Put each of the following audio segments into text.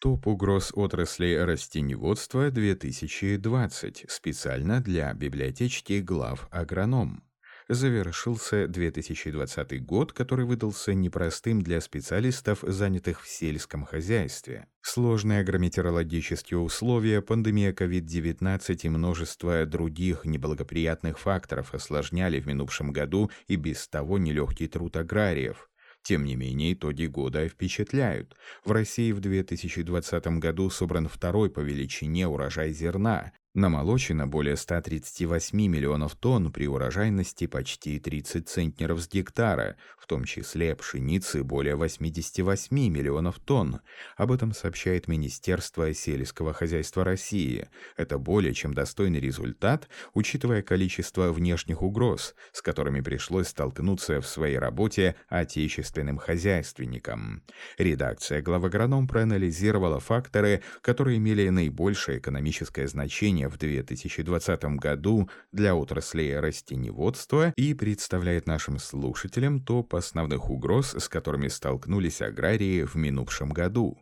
Топ угроз отрасли растеневодства 2020 специально для библиотечки глав агроном завершился 2020 год, который выдался непростым для специалистов, занятых в сельском хозяйстве. Сложные агрометеорологические условия, пандемия COVID-19 и множество других неблагоприятных факторов осложняли в минувшем году и без того нелегкий труд аграриев. Тем не менее, итоги года впечатляют. В России в 2020 году собран второй по величине урожай зерна, Намолочено более 138 миллионов тонн при урожайности почти 30 центнеров с гектара, в том числе пшеницы более 88 миллионов тонн. Об этом сообщает Министерство сельского хозяйства России. Это более чем достойный результат, учитывая количество внешних угроз, с которыми пришлось столкнуться в своей работе отечественным хозяйственникам. Редакция главагроном проанализировала факторы, которые имели наибольшее экономическое значение в 2020 году для отрасли растеневодства и представляет нашим слушателям топ основных угроз, с которыми столкнулись аграрии в минувшем году.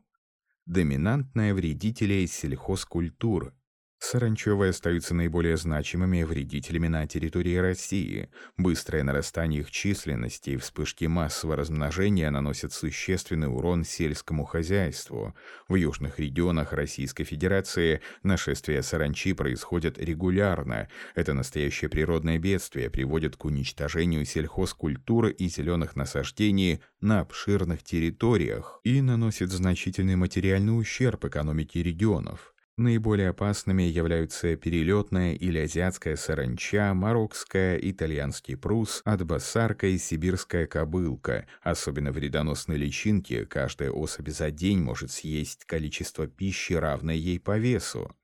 Доминантные вредители сельхозкультур Саранчевые остаются наиболее значимыми вредителями на территории России. Быстрое нарастание их численности и вспышки массового размножения наносят существенный урон сельскому хозяйству. В южных регионах Российской Федерации нашествия саранчи происходят регулярно. Это настоящее природное бедствие приводит к уничтожению сельхозкультуры и зеленых насаждений на обширных территориях и наносит значительный материальный ущерб экономике регионов. Наиболее опасными являются перелетная или азиатская саранча, марокская, итальянский прус, адбасарка и сибирская кобылка. Особенно вредоносные личинки каждая особь за день может съесть количество пищи, равное ей по весу.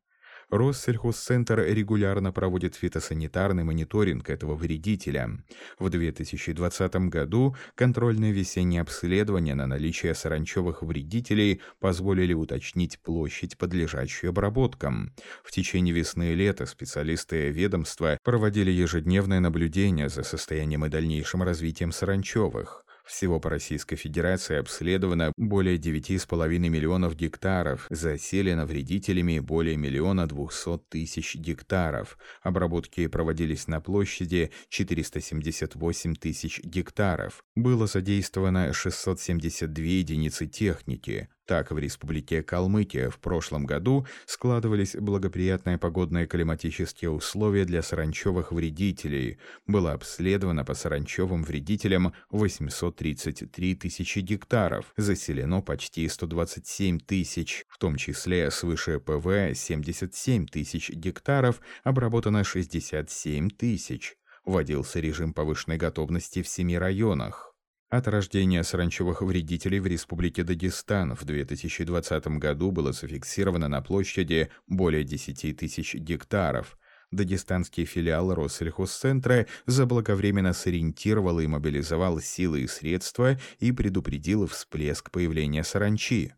Россельхозцентр регулярно проводит фитосанитарный мониторинг этого вредителя. В 2020 году контрольное весеннее обследование на наличие саранчевых вредителей позволили уточнить площадь, подлежащую обработкам. В течение весны и лета специалисты ведомства проводили ежедневное наблюдение за состоянием и дальнейшим развитием саранчевых. Всего по Российской Федерации обследовано более 9,5 миллионов гектаров, заселено вредителями более миллиона 200 тысяч гектаров. Обработки проводились на площади 478 тысяч гектаров. Было задействовано 672 единицы техники. Так, в Республике Калмыкия в прошлом году складывались благоприятные погодные климатические условия для саранчевых вредителей. Было обследовано по саранчевым вредителям 833 тысячи гектаров, заселено почти 127 тысяч, в том числе свыше ПВ 77 тысяч гектаров, обработано 67 тысяч. Вводился режим повышенной готовности в семи районах. От рождения саранчевых вредителей в Республике Дагестан в 2020 году было зафиксировано на площади более 10 тысяч гектаров. Дагестанский филиал Россельхозцентра заблаговременно сориентировал и мобилизовал силы и средства и предупредил всплеск появления саранчи.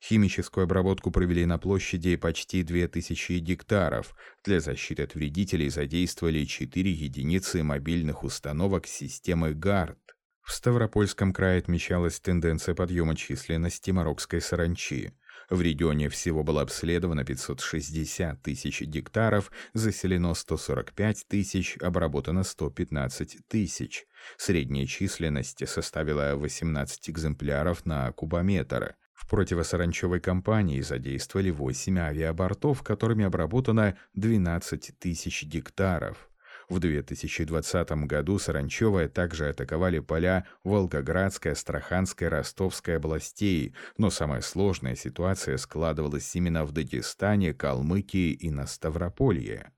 Химическую обработку провели на площади почти 2000 гектаров. Для защиты от вредителей задействовали 4 единицы мобильных установок системы ГАРД. В Ставропольском крае отмечалась тенденция подъема численности марокской саранчи. В регионе всего было обследовано 560 тысяч гектаров, заселено 145 тысяч, обработано 115 тысяч. Средняя численность составила 18 экземпляров на кубометр. В противосаранчевой кампании задействовали 8 авиабортов, которыми обработано 12 тысяч гектаров. В 2020 году Саранчевые также атаковали поля Волгоградской, Астраханской, Ростовской областей, но самая сложная ситуация складывалась именно в Дагестане, Калмыкии и на Ставрополье.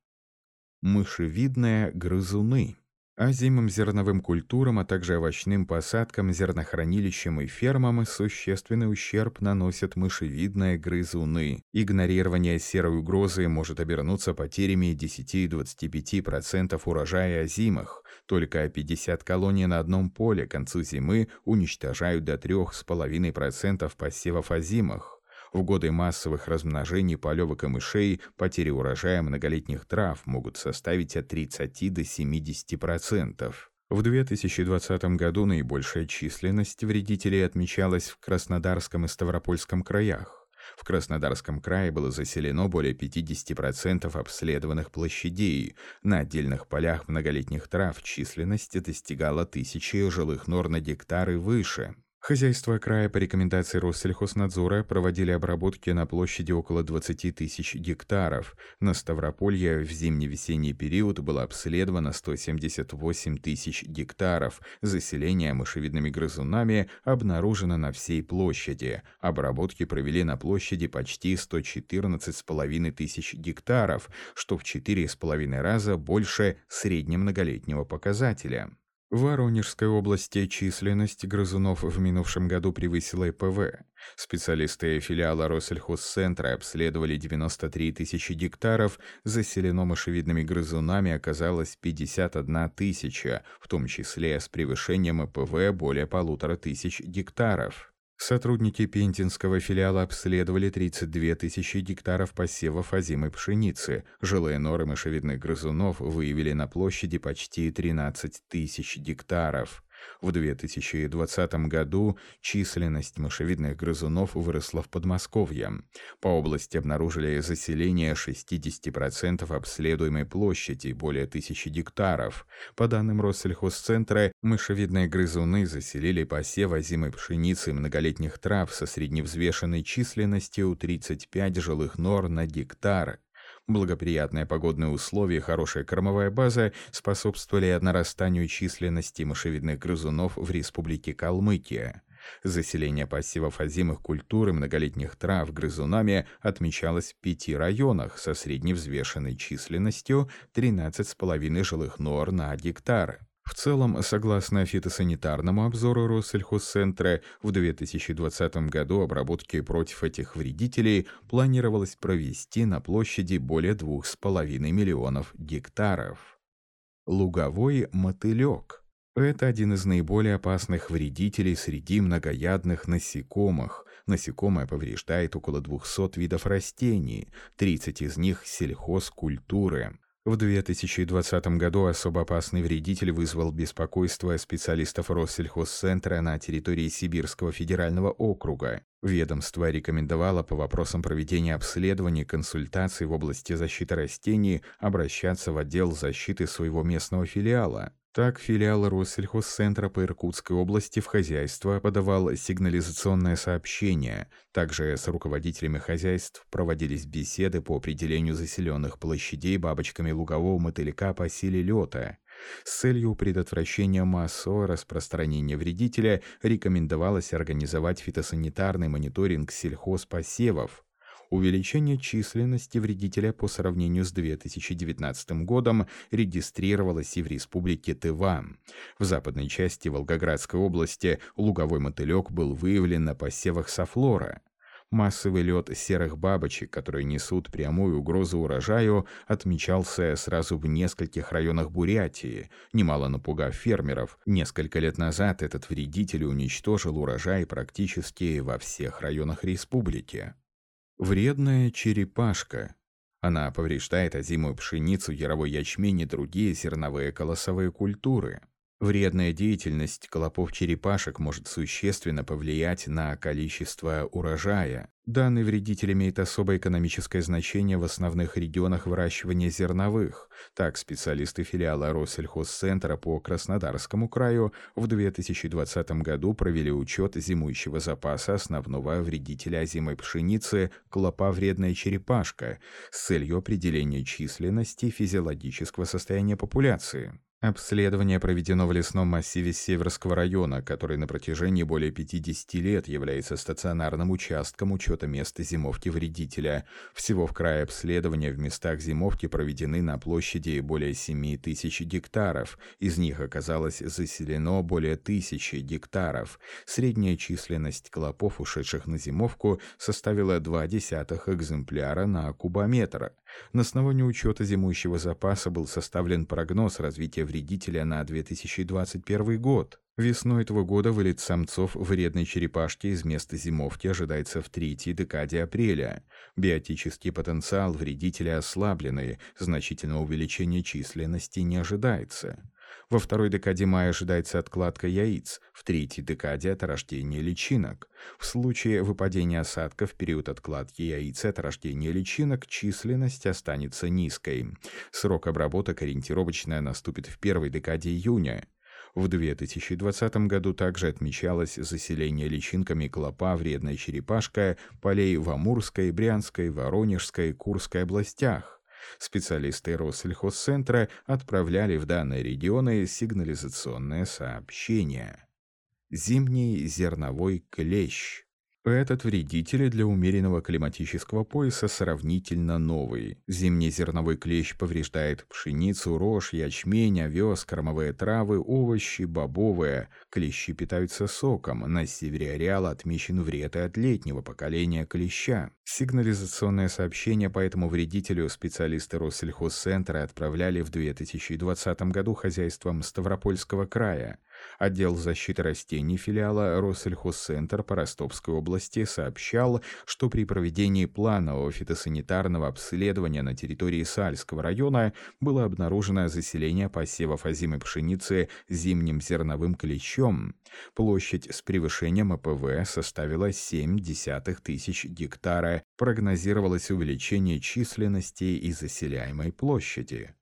Мышевидные грызуны Озимым зерновым культурам, а также овощным посадкам, зернохранилищам и фермам существенный ущерб наносят мышевидные грызуны. Игнорирование серой угрозы может обернуться потерями 10-25% урожая озимых. Только 50 колоний на одном поле к концу зимы уничтожают до 3,5% посевов озимых. В годы массовых размножений полевок и мышей потери урожая многолетних трав могут составить от 30 до 70%. В 2020 году наибольшая численность вредителей отмечалась в Краснодарском и Ставропольском краях. В Краснодарском крае было заселено более 50% обследованных площадей. На отдельных полях многолетних трав численность достигала тысячи жилых нор на гектар выше. Хозяйства края по рекомендации Россельхознадзора проводили обработки на площади около 20 тысяч гектаров. На Ставрополье в зимне-весенний период было обследовано 178 тысяч гектаров. Заселение мышевидными грызунами обнаружено на всей площади. Обработки провели на площади почти 114,5 тысяч гектаров, что в 4,5 раза больше среднемноголетнего показателя. В Воронежской области численность грызунов в минувшем году превысила ИПВ. Специалисты филиала Россельхозцентра обследовали 93 тысячи гектаров, заселено мышевидными грызунами оказалось 51 тысяча, в том числе с превышением ИПВ более полутора тысяч гектаров. Сотрудники пентинского филиала обследовали 32 тысячи гектаров посевов озимой пшеницы. Жилые норы мышевидных грызунов выявили на площади почти 13 тысяч гектаров. В 2020 году численность мышевидных грызунов выросла в Подмосковье. По области обнаружили заселение 60% обследуемой площади, более 1000 гектаров. По данным Россельхозцентра, мышевидные грызуны заселили посев озимой пшеницы и многолетних трав со средневзвешенной численностью 35 жилых нор на гектар Благоприятные погодные условия и хорошая кормовая база способствовали нарастанию численности мышевидных грызунов в Республике Калмыкия. Заселение пассивов озимых культур и многолетних трав грызунами отмечалось в пяти районах со средневзвешенной численностью 13,5 жилых нор на гектар. В целом, согласно фитосанитарному обзору Россельхозцентра, в 2020 году обработки против этих вредителей планировалось провести на площади более 2,5 миллионов гектаров. Луговой мотылек – это один из наиболее опасных вредителей среди многоядных насекомых. Насекомое повреждает около 200 видов растений, 30 из них – сельхозкультуры. В 2020 году особо опасный вредитель вызвал беспокойство специалистов Россельхозцентра на территории Сибирского федерального округа. Ведомство рекомендовало по вопросам проведения обследований консультаций в области защиты растений обращаться в отдел защиты своего местного филиала. Так, филиал Россельхозцентра по Иркутской области в хозяйство подавал сигнализационное сообщение. Также с руководителями хозяйств проводились беседы по определению заселенных площадей бабочками лугового мотылька по силе лета. С целью предотвращения массового распространения вредителя рекомендовалось организовать фитосанитарный мониторинг сельхозпосевов, увеличение численности вредителя по сравнению с 2019 годом регистрировалось и в республике Тыва. В западной части Волгоградской области луговой мотылек был выявлен на посевах софлора. Массовый лед серых бабочек, которые несут прямую угрозу урожаю, отмечался сразу в нескольких районах Бурятии, немало напугав фермеров. Несколько лет назад этот вредитель уничтожил урожай практически во всех районах республики. Вредная черепашка. Она повреждает озимую пшеницу, яровой ячмень и другие зерновые колосовые культуры. Вредная деятельность клопов-черепашек может существенно повлиять на количество урожая. Данный вредитель имеет особое экономическое значение в основных регионах выращивания зерновых. Так, специалисты филиала Россельхозцентра по Краснодарскому краю в 2020 году провели учет зимующего запаса основного вредителя озимой пшеницы клопа вредная черепашка с целью определения численности физиологического состояния популяции. Обследование проведено в лесном массиве Северского района, который на протяжении более 50 лет является стационарным участком учета места зимовки вредителя. Всего в крае обследования в местах зимовки проведены на площади более 7 тысяч гектаров. Из них оказалось заселено более тысячи гектаров. Средняя численность клопов, ушедших на зимовку, составила 0,2 экземпляра на кубометр. На основании учета зимующего запаса был составлен прогноз развития вредителя на 2021 год. Весной этого года вылет самцов вредной черепашки из места зимовки ожидается в третьей декаде апреля. Биотический потенциал вредителя ослабленный, значительного увеличения численности не ожидается. Во второй декаде мая ожидается откладка яиц, в третьей декаде – это рождение личинок. В случае выпадения осадка в период откладки яиц от рождения личинок численность останется низкой. Срок обработок ориентировочно наступит в первой декаде июня. В 2020 году также отмечалось заселение личинками клопа вредная черепашка полей в Амурской, Брянской, Воронежской, Курской областях. Специалисты Россельхозцентра отправляли в данные регионы сигнализационное сообщение. Зимний зерновой клещ этот вредитель для умеренного климатического пояса сравнительно новый. Зимний зерновой клещ повреждает пшеницу, рожь, ячмень, овес, кормовые травы, овощи, бобовые. Клещи питаются соком. На севере ареала отмечен вред и от летнего поколения клеща. Сигнализационное сообщение по этому вредителю специалисты Россельхозцентра отправляли в 2020 году хозяйствам Ставропольского края. Отдел защиты растений филиала Россельхозцентр по Ростовской области сообщал, что при проведении планового фитосанитарного обследования на территории Сальского района было обнаружено заселение посевов озимой пшеницы зимним зерновым клещом. Площадь с превышением АПВ составила 7 десятых тысяч гектара. Прогнозировалось увеличение численности и заселяемой площади.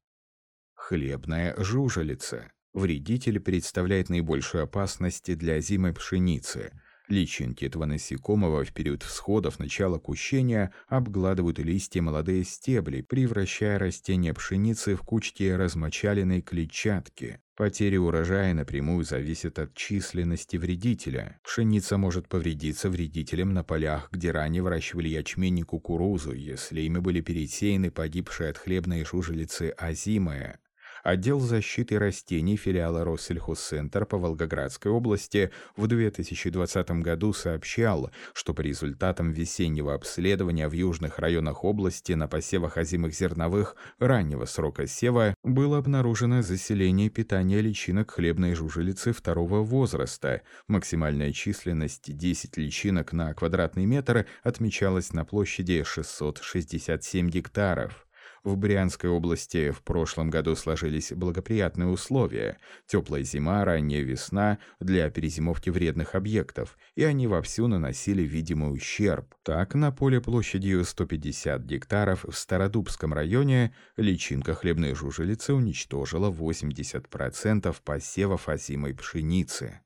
Хлебная жужелица Вредитель представляет наибольшую опасность для зимой пшеницы. Личинки этого насекомого в период всходов начала кущения обгладывают листья молодые стебли, превращая растения пшеницы в кучки размочаленной клетчатки. Потеря урожая напрямую зависит от численности вредителя. Пшеница может повредиться вредителем на полях, где ранее выращивали ячмень и кукурузу, если ими были пересеяны погибшие от хлебной жужелицы озимая. Отдел защиты растений филиала Россельхозцентр по Волгоградской области в 2020 году сообщал, что по результатам весеннего обследования в южных районах области на посевах озимых зерновых раннего срока сева было обнаружено заселение питания личинок хлебной жужелицы второго возраста. Максимальная численность 10 личинок на квадратный метр отмечалась на площади 667 гектаров. В Брянской области в прошлом году сложились благоприятные условия. Теплая зима, ранняя весна для перезимовки вредных объектов, и они вовсю наносили видимый ущерб. Так, на поле площадью 150 гектаров в Стародубском районе личинка хлебной жужелицы уничтожила 80% посевов озимой пшеницы.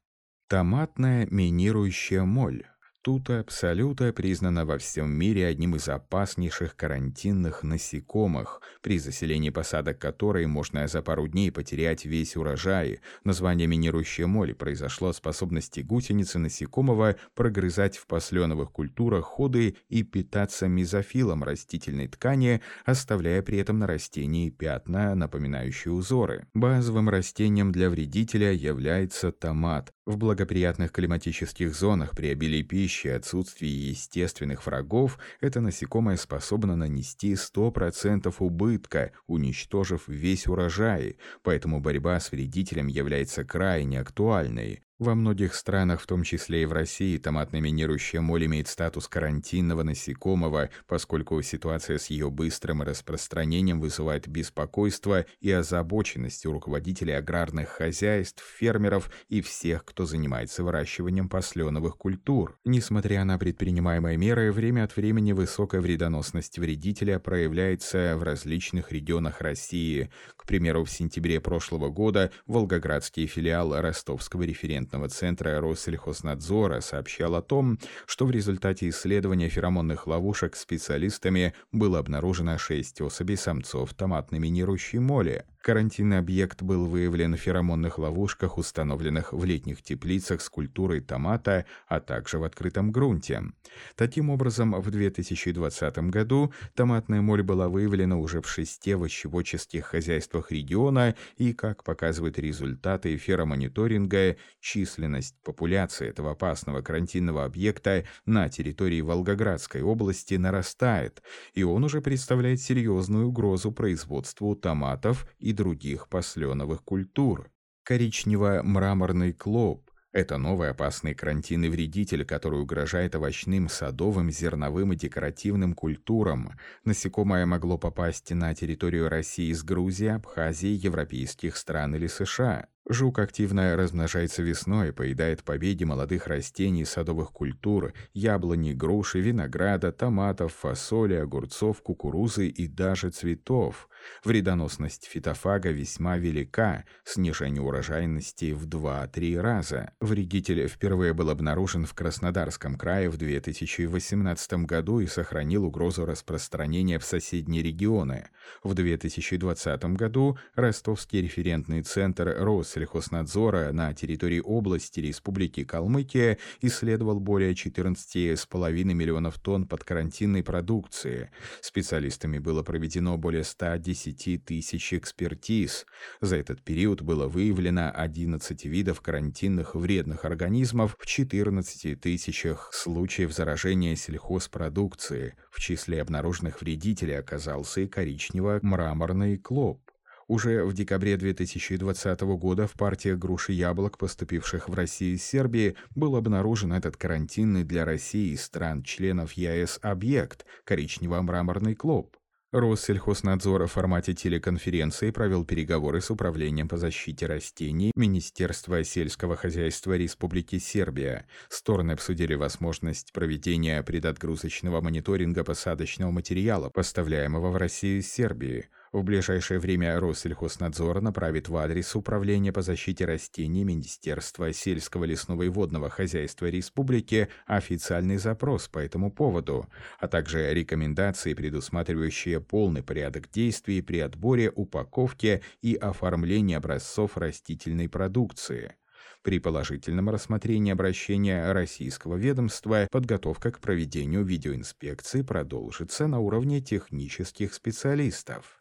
Томатная минирующая моль Тута абсолюта признана во всем мире одним из опаснейших карантинных насекомых, при заселении посадок которой можно за пару дней потерять весь урожай. Название минирующая моль произошло от способности гусеницы насекомого прогрызать в посленовых культурах ходы и питаться мезофилом растительной ткани, оставляя при этом на растении пятна, напоминающие узоры. Базовым растением для вредителя является томат. В благоприятных климатических зонах при обилии пищи и отсутствии естественных врагов это насекомое способно нанести 100% убытка, уничтожив весь урожай, поэтому борьба с вредителем является крайне актуальной. Во многих странах, в том числе и в России, томатная минирующая моль имеет статус карантинного насекомого, поскольку ситуация с ее быстрым распространением вызывает беспокойство и озабоченность у руководителей аграрных хозяйств, фермеров и всех, кто занимается выращиванием посленовых культур. Несмотря на предпринимаемые меры, время от времени высокая вредоносность вредителя проявляется в различных регионах России. К примеру, в сентябре прошлого года Волгоградский филиал Ростовского референта компетентного центра Россельхознадзора сообщал о том, что в результате исследования феромонных ловушек специалистами было обнаружено 6 особей самцов томатной минирующей моли. Карантинный объект был выявлен в феромонных ловушках, установленных в летних теплицах с культурой томата, а также в открытом грунте. Таким образом, в 2020 году томатная моль была выявлена уже в шести овощеводческих хозяйствах региона и, как показывают результаты феромониторинга, численность популяции этого опасного карантинного объекта на территории Волгоградской области нарастает, и он уже представляет серьезную угрозу производству томатов и других посленовых культур. Коричнево-мраморный клоп Это новый опасный карантинный вредитель, который угрожает овощным, садовым, зерновым и декоративным культурам. Насекомое могло попасть на территорию России из Грузии, Абхазии, европейских стран или США. Жук активно размножается весной, поедает побеги молодых растений, садовых культур, яблони, груши, винограда, томатов, фасоли, огурцов, кукурузы и даже цветов. Вредоносность фитофага весьма велика, снижение урожайности в 2-3 раза. Вредитель впервые был обнаружен в Краснодарском крае в 2018 году и сохранил угрозу распространения в соседние регионы. В 2020 году Ростовский референтный центр Рос Россельхознадзора на территории области Республики Калмыкия исследовал более 14,5 миллионов тонн подкарантинной продукции. Специалистами было проведено более 110 тысяч экспертиз. За этот период было выявлено 11 видов карантинных вредных организмов в 14 тысячах случаев заражения сельхозпродукции. В числе обнаруженных вредителей оказался и коричнево-мраморный клоп. Уже в декабре 2020 года в партиях груш и яблок, поступивших в Россию из Сербии, был обнаружен этот карантинный для России и стран-членов ЕАЭС объект – коричнево-мраморный клоп. Россельхознадзор в формате телеконференции провел переговоры с Управлением по защите растений Министерства сельского хозяйства Республики Сербия. Стороны обсудили возможность проведения предотгрузочного мониторинга посадочного материала, поставляемого в Россию из Сербии. В ближайшее время Россельхознадзор направит в адрес Управления по защите растений Министерства сельского лесного и водного хозяйства Республики официальный запрос по этому поводу, а также рекомендации, предусматривающие полный порядок действий при отборе, упаковке и оформлении образцов растительной продукции. При положительном рассмотрении обращения российского ведомства подготовка к проведению видеоинспекции продолжится на уровне технических специалистов.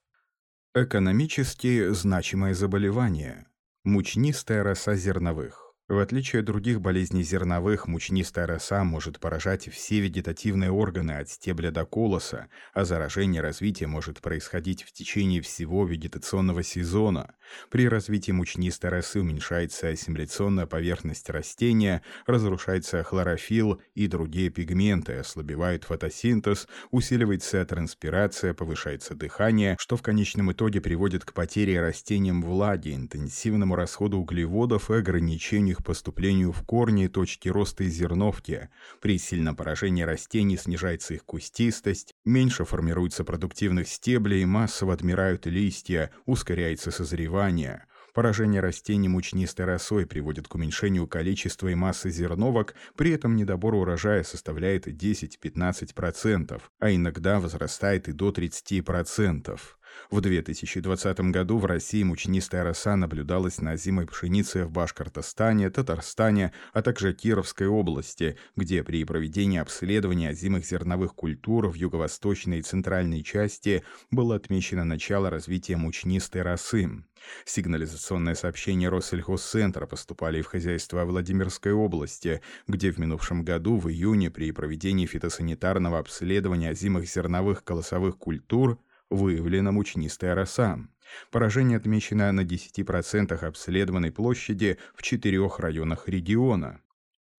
Экономически значимое заболевание. Мучнистая роса зерновых. В отличие от других болезней зерновых, мучнистая роса может поражать все вегетативные органы от стебля до колоса, а заражение развития может происходить в течение всего вегетационного сезона. При развитии мучнистой росы уменьшается ассимиляционная поверхность растения, разрушается хлорофилл и другие пигменты, ослабевает фотосинтез, усиливается транспирация, повышается дыхание, что в конечном итоге приводит к потере растениям влаги, интенсивному расходу углеводов и ограничению их поступлению в корни и точки роста и зерновки. При сильном поражении растений снижается их кустистость, меньше формируется продуктивных стеблей, массово отмирают листья, ускоряется созревание. Поражение растений мучнистой росой приводит к уменьшению количества и массы зерновок, при этом недобор урожая составляет 10-15%, а иногда возрастает и до 30%. В 2020 году в России мучнистая роса наблюдалась на зимой пшенице в Башкортостане, Татарстане, а также Кировской области, где при проведении обследования озимых зерновых культур в юго-восточной и центральной части было отмечено начало развития мучнистой росы. Сигнализационные сообщения Россельхозцентра поступали в хозяйство Владимирской области, где в минувшем году в июне при проведении фитосанитарного обследования озимых зерновых колосовых культур выявлена мучнистая роса. Поражение отмечено на 10% обследованной площади в четырех районах региона.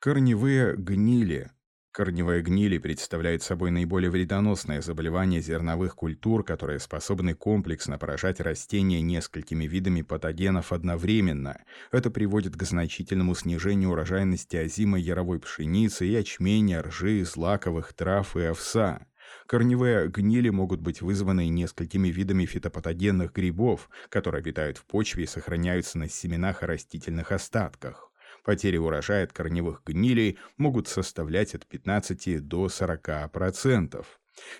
Корневые гнили. Корневая гнили представляет собой наиболее вредоносное заболевание зерновых культур, которые способны комплексно поражать растения несколькими видами патогенов одновременно. Это приводит к значительному снижению урожайности озимой яровой пшеницы, ячменя, ржи, злаковых трав и овса. Корневые гнили могут быть вызваны несколькими видами фитопатогенных грибов, которые обитают в почве и сохраняются на семенах и растительных остатках. Потери урожая от корневых гнилей могут составлять от 15 до 40%.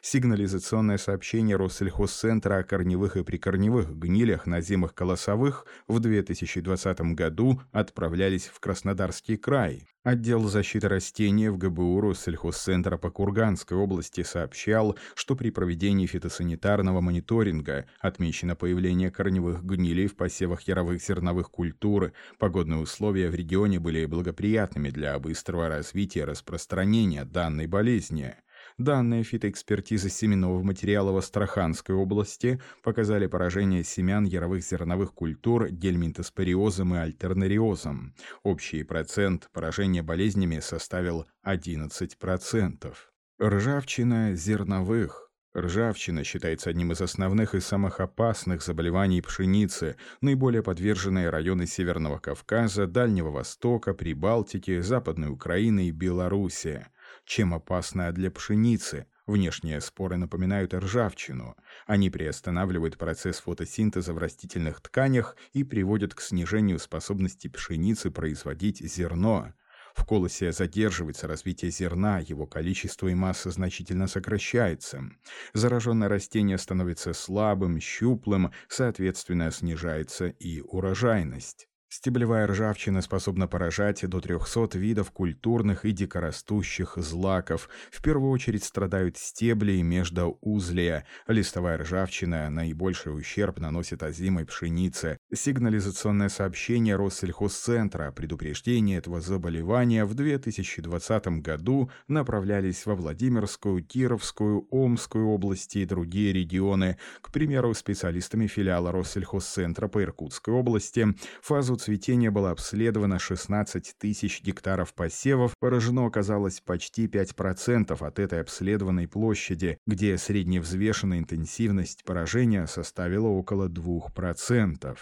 Сигнализационное сообщение Россельхозцентра о корневых и прикорневых гнилях на зимах колосовых в 2020 году отправлялись в Краснодарский край, Отдел защиты растений в ГБУ Россельхозцентра по Курганской области сообщал, что при проведении фитосанитарного мониторинга отмечено появление корневых гнилей в посевах яровых зерновых культур. Погодные условия в регионе были благоприятными для быстрого развития и распространения данной болезни. Данные фитоэкспертизы семенного материала в Астраханской области показали поражение семян яровых зерновых культур гельминтоспориозом и альтернариозом. Общий процент поражения болезнями составил 11%. Ржавчина зерновых. Ржавчина считается одним из основных и самых опасных заболеваний пшеницы, наиболее подверженные районы Северного Кавказа, Дальнего Востока, Прибалтики, Западной Украины и Белоруссии – чем опасная для пшеницы. Внешние споры напоминают ржавчину. Они приостанавливают процесс фотосинтеза в растительных тканях и приводят к снижению способности пшеницы производить зерно. В колосе задерживается развитие зерна, его количество и масса значительно сокращается. Зараженное растение становится слабым, щуплым, соответственно, снижается и урожайность. Стеблевая ржавчина способна поражать до 300 видов культурных и дикорастущих злаков. В первую очередь страдают стебли и междоузлия. Листовая ржавчина наибольший ущерб наносит озимой пшенице. Сигнализационное сообщение Россельхозцентра о предупреждении этого заболевания в 2020 году направлялись во Владимирскую, Кировскую, Омскую области и другие регионы. К примеру, специалистами филиала Россельхозцентра по Иркутской области фазу цветения было обследовано 16 тысяч гектаров посевов, поражено оказалось почти 5% от этой обследованной площади, где средневзвешенная интенсивность поражения составила около 2%.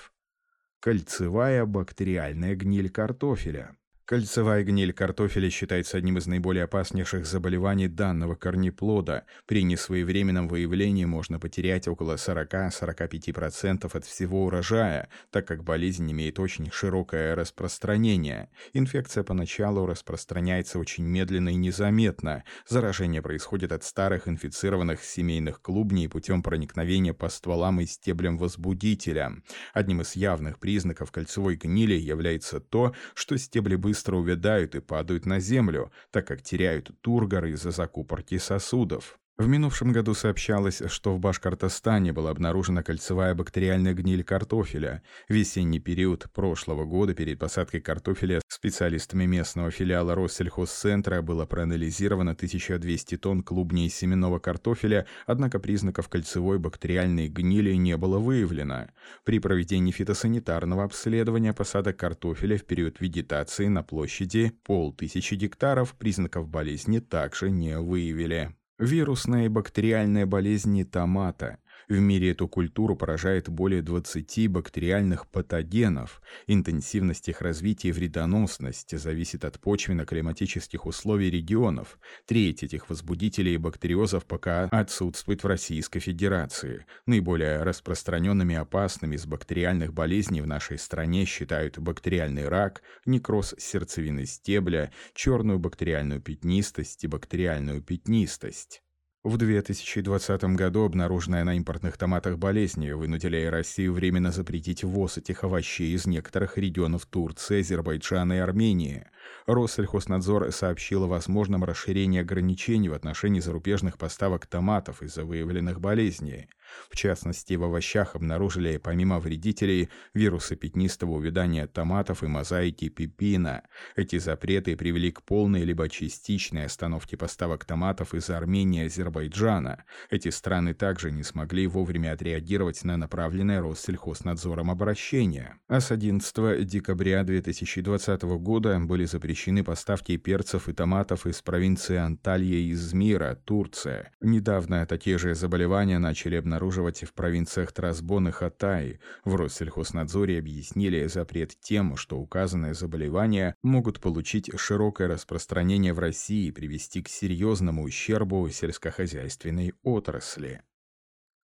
Кольцевая бактериальная гниль картофеля. Кольцевая гниль картофеля считается одним из наиболее опаснейших заболеваний данного корнеплода. При несвоевременном выявлении можно потерять около 40-45% от всего урожая, так как болезнь имеет очень широкое распространение. Инфекция поначалу распространяется очень медленно и незаметно. Заражение происходит от старых инфицированных семейных клубней путем проникновения по стволам и стеблям возбудителя. Одним из явных признаков кольцевой гнили является то, что стебли быстро быстро увядают и падают на землю, так как теряют тургор из-за закупорки сосудов. В минувшем году сообщалось, что в Башкортостане была обнаружена кольцевая бактериальная гниль картофеля. Весенний период прошлого года перед посадкой картофеля специалистами местного филиала Россельхозцентра было проанализировано 1200 тонн клубней семенного картофеля, однако признаков кольцевой бактериальной гнили не было выявлено. При проведении фитосанитарного обследования посадок картофеля в период вегетации на площади полтысячи гектаров признаков болезни также не выявили. Вирусная и бактериальная болезни томата. В мире эту культуру поражает более 20 бактериальных патогенов. Интенсивность их развития и вредоносность зависит от почвенно-климатических условий регионов. Треть этих возбудителей и бактериозов пока отсутствует в Российской Федерации. Наиболее распространенными и опасными из бактериальных болезней в нашей стране считают бактериальный рак, некроз сердцевины стебля, черную бактериальную пятнистость и бактериальную пятнистость. В 2020 году обнаруженная на импортных томатах болезнь вынудили Россию временно запретить ввоз этих овощей из некоторых регионов Турции, Азербайджана и Армении. Россельхознадзор сообщил о возможном расширении ограничений в отношении зарубежных поставок томатов из-за выявленных болезней. В частности, в овощах обнаружили, помимо вредителей, вирусы пятнистого увядания томатов и мозаики пипина. Эти запреты привели к полной либо частичной остановке поставок томатов из Армении и Азербайджана. Эти страны также не смогли вовремя отреагировать на направленное Россельхознадзором обращение. А с 11 декабря 2020 года были запрещены поставки перцев и томатов из провинции Анталья и Измира, Турция. Недавно такие же заболевания начали обнаруживать обнаруживать в провинциях Трасбон и Хатай. В Россельхознадзоре объяснили запрет тем, что указанные заболевания могут получить широкое распространение в России и привести к серьезному ущербу сельскохозяйственной отрасли.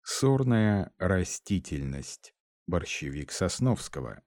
Сорная растительность. Борщевик Сосновского.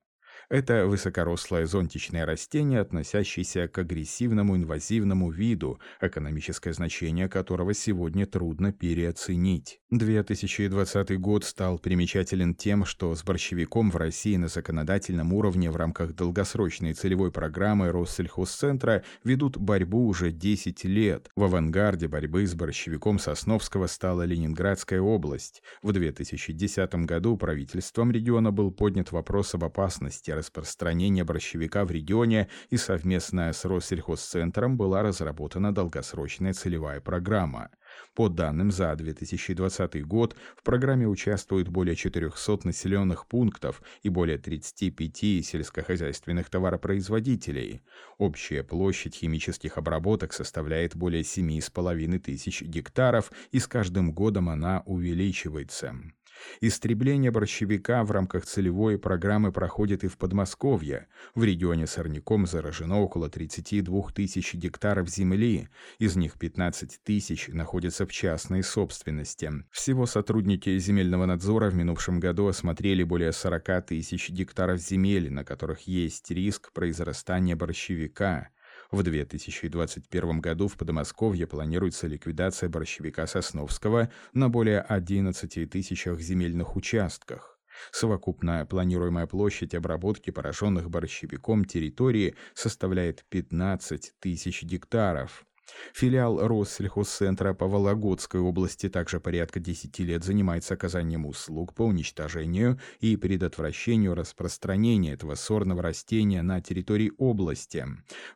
Это высокорослое зонтичное растение, относящееся к агрессивному инвазивному виду, экономическое значение которого сегодня трудно переоценить. 2020 год стал примечателен тем, что с борщевиком в России на законодательном уровне в рамках долгосрочной целевой программы Россельхозцентра ведут борьбу уже 10 лет. В авангарде борьбы с борщевиком Сосновского стала Ленинградская область. В 2010 году правительством региона был поднят вопрос об опасности распространения борщевика в регионе и совместно с Россельхозцентром была разработана долгосрочная целевая программа. По данным за 2020 год, в программе участвуют более 400 населенных пунктов и более 35 сельскохозяйственных товаропроизводителей. Общая площадь химических обработок составляет более 7,5 тысяч гектаров, и с каждым годом она увеличивается. Истребление борщевика в рамках целевой программы проходит и в Подмосковье. В регионе сорняком заражено около 32 тысяч гектаров земли, из них 15 тысяч находятся в частной собственности. Всего сотрудники земельного надзора в минувшем году осмотрели более 40 тысяч гектаров земель, на которых есть риск произрастания борщевика. В 2021 году в Подмосковье планируется ликвидация борщевика Сосновского на более 11 тысячах земельных участках. Совокупная планируемая площадь обработки пораженных борщевиком территории составляет 15 тысяч гектаров. Филиал Россельхозцентра по Вологодской области также порядка 10 лет занимается оказанием услуг по уничтожению и предотвращению распространения этого сорного растения на территории области.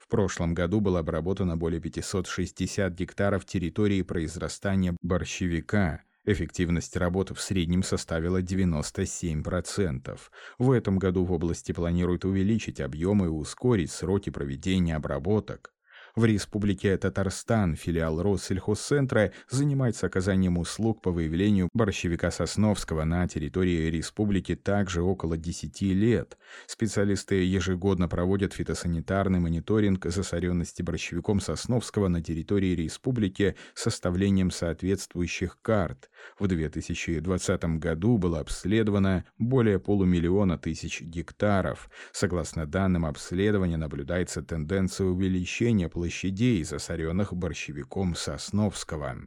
В прошлом году было обработано более 560 гектаров территории произрастания борщевика. Эффективность работы в среднем составила 97%. В этом году в области планируют увеличить объемы и ускорить сроки проведения обработок. В Республике Татарстан филиал Россельхозцентра занимается оказанием услуг по выявлению борщевика Сосновского на территории республики также около 10 лет. Специалисты ежегодно проводят фитосанитарный мониторинг засоренности борщевиком Сосновского на территории республики составлением соответствующих карт. В 2020 году было обследовано более полумиллиона тысяч гектаров. Согласно данным обследования, наблюдается тенденция увеличения площади площадей, засоренных борщевиком Сосновского.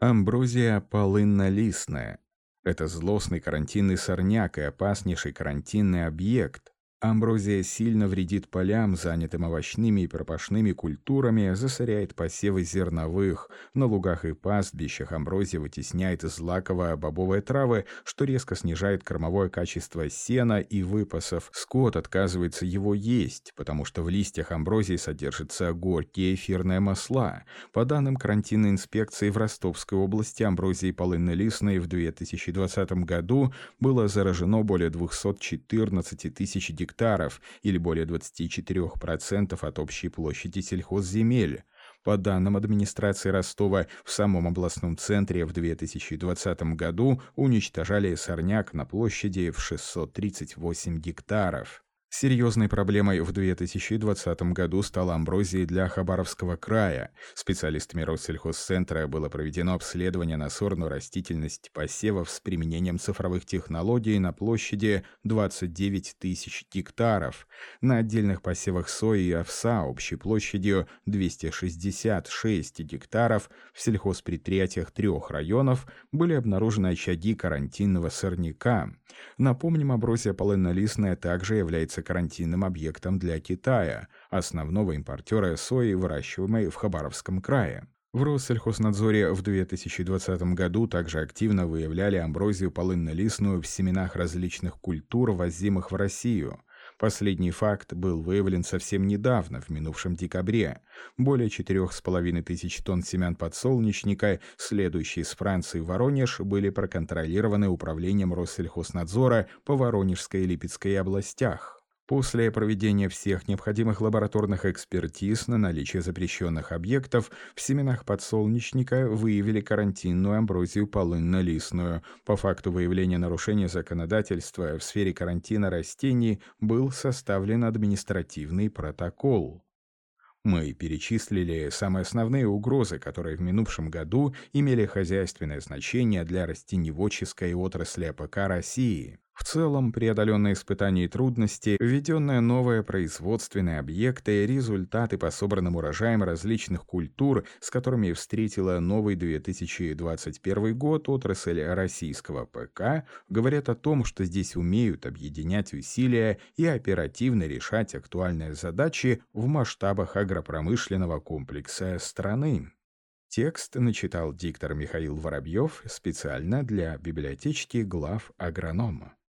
Амброзия полынно-листная. Это злостный карантинный сорняк и опаснейший карантинный объект. Амброзия сильно вредит полям, занятым овощными и пропашными культурами, засоряет посевы зерновых. На лугах и пастбищах амброзия вытесняет злаково-бобовые травы, что резко снижает кормовое качество сена и выпасов. Скот отказывается его есть, потому что в листьях амброзии содержатся горькие эфирные масла. По данным карантинной инспекции в Ростовской области амброзией полынно-листной в 2020 году было заражено более 214 тысяч гектаров гектаров или более 24% от общей площади сельхозземель. По данным администрации Ростова, в самом областном центре в 2020 году уничтожали сорняк на площади в 638 гектаров. Серьезной проблемой в 2020 году стала амброзия для Хабаровского края. Специалистами Россельхозцентра было проведено обследование на сорную растительность посевов с применением цифровых технологий на площади 29 тысяч гектаров. На отдельных посевах сои и овса общей площадью 266 гектаров в сельхозпредприятиях трех районов были обнаружены очаги карантинного сорняка. Напомним, амброзия полыннолистная также является карантинным объектом для Китая, основного импортера сои, выращиваемой в Хабаровском крае. В Россельхознадзоре в 2020 году также активно выявляли амброзию полынно-листную в семенах различных культур, возимых в Россию. Последний факт был выявлен совсем недавно, в минувшем декабре. Более 4,5 тысяч тонн семян подсолнечника, следующие с Франции в Воронеж, были проконтролированы управлением Россельхознадзора по Воронежской и Липецкой областях. После проведения всех необходимых лабораторных экспертиз на наличие запрещенных объектов в семенах подсолнечника выявили карантинную амброзию полынно-листную. По факту выявления нарушения законодательства в сфере карантина растений был составлен административный протокол. Мы перечислили самые основные угрозы, которые в минувшем году имели хозяйственное значение для растениеводческой отрасли АПК России. В целом, преодоленные испытания и трудности, введенные новые производственные объекты, результаты по собранным урожаям различных культур, с которыми встретила новый 2021 год отрасль российского АПК, говорят о том, что здесь умеют объединять усилия и оперативно решать актуальные задачи в масштабах агропромышленного комплекса страны. Текст начитал диктор Михаил Воробьев специально для библиотечки глав агронома.